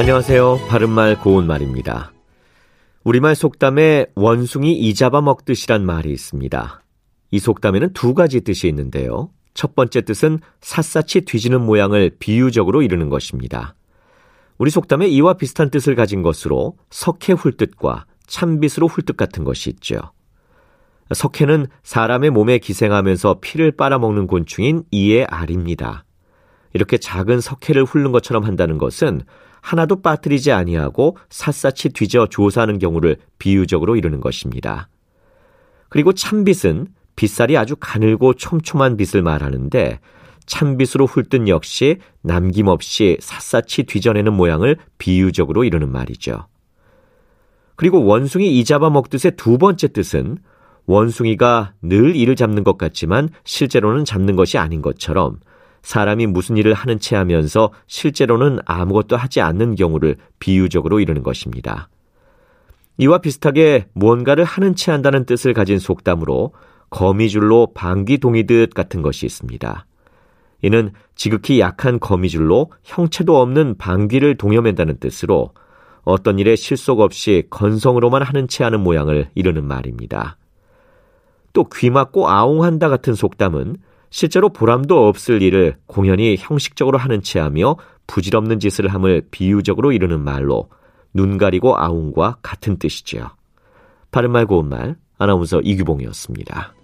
안녕하세요. 바른말 고운말입니다. 우리말 속담에 원숭이 이 잡아 먹듯이란 말이 있습니다. 이 속담에는 두 가지 뜻이 있는데요. 첫 번째 뜻은 샅샅이 뒤지는 모양을 비유적으로 이루는 것입니다. 우리 속담에 이와 비슷한 뜻을 가진 것으로 석회 훌뜻과 참빗으로 훌뜻 같은 것이 있죠. 석회는 사람의 몸에 기생하면서 피를 빨아먹는 곤충인 이의 알입니다. 이렇게 작은 석회를 훑는 것처럼 한다는 것은 하나도 빠뜨리지 아니하고 샅샅이 뒤져 조사하는 경우를 비유적으로 이루는 것입니다. 그리고 참빗은 빗살이 아주 가늘고 촘촘한 빗을 말하는데 참빗으로 훑든 역시 남김없이 샅샅이 뒤져내는 모양을 비유적으로 이루는 말이죠. 그리고 원숭이 이 잡아 먹듯의 두 번째 뜻은 원숭이가 늘 이를 잡는 것 같지만 실제로는 잡는 것이 아닌 것처럼 사람이 무슨 일을 하는 채 하면서 실제로는 아무것도 하지 않는 경우를 비유적으로 이루는 것입니다. 이와 비슷하게 무언가를 하는 채 한다는 뜻을 가진 속담으로 거미줄로 방귀 동이듯 같은 것이 있습니다. 이는 지극히 약한 거미줄로 형체도 없는 방귀를 동여맨다는 뜻으로 어떤 일에 실속 없이 건성으로만 하는 채 하는 모양을 이루는 말입니다. 또 귀맞고 아웅한다 같은 속담은 실제로 보람도 없을 일을 공연히 형식적으로 하는 채 하며 부질없는 짓을 함을 비유적으로 이루는 말로 눈 가리고 아웅과 같은 뜻이지요. 바른말 고운말 아나운서 이규봉이었습니다.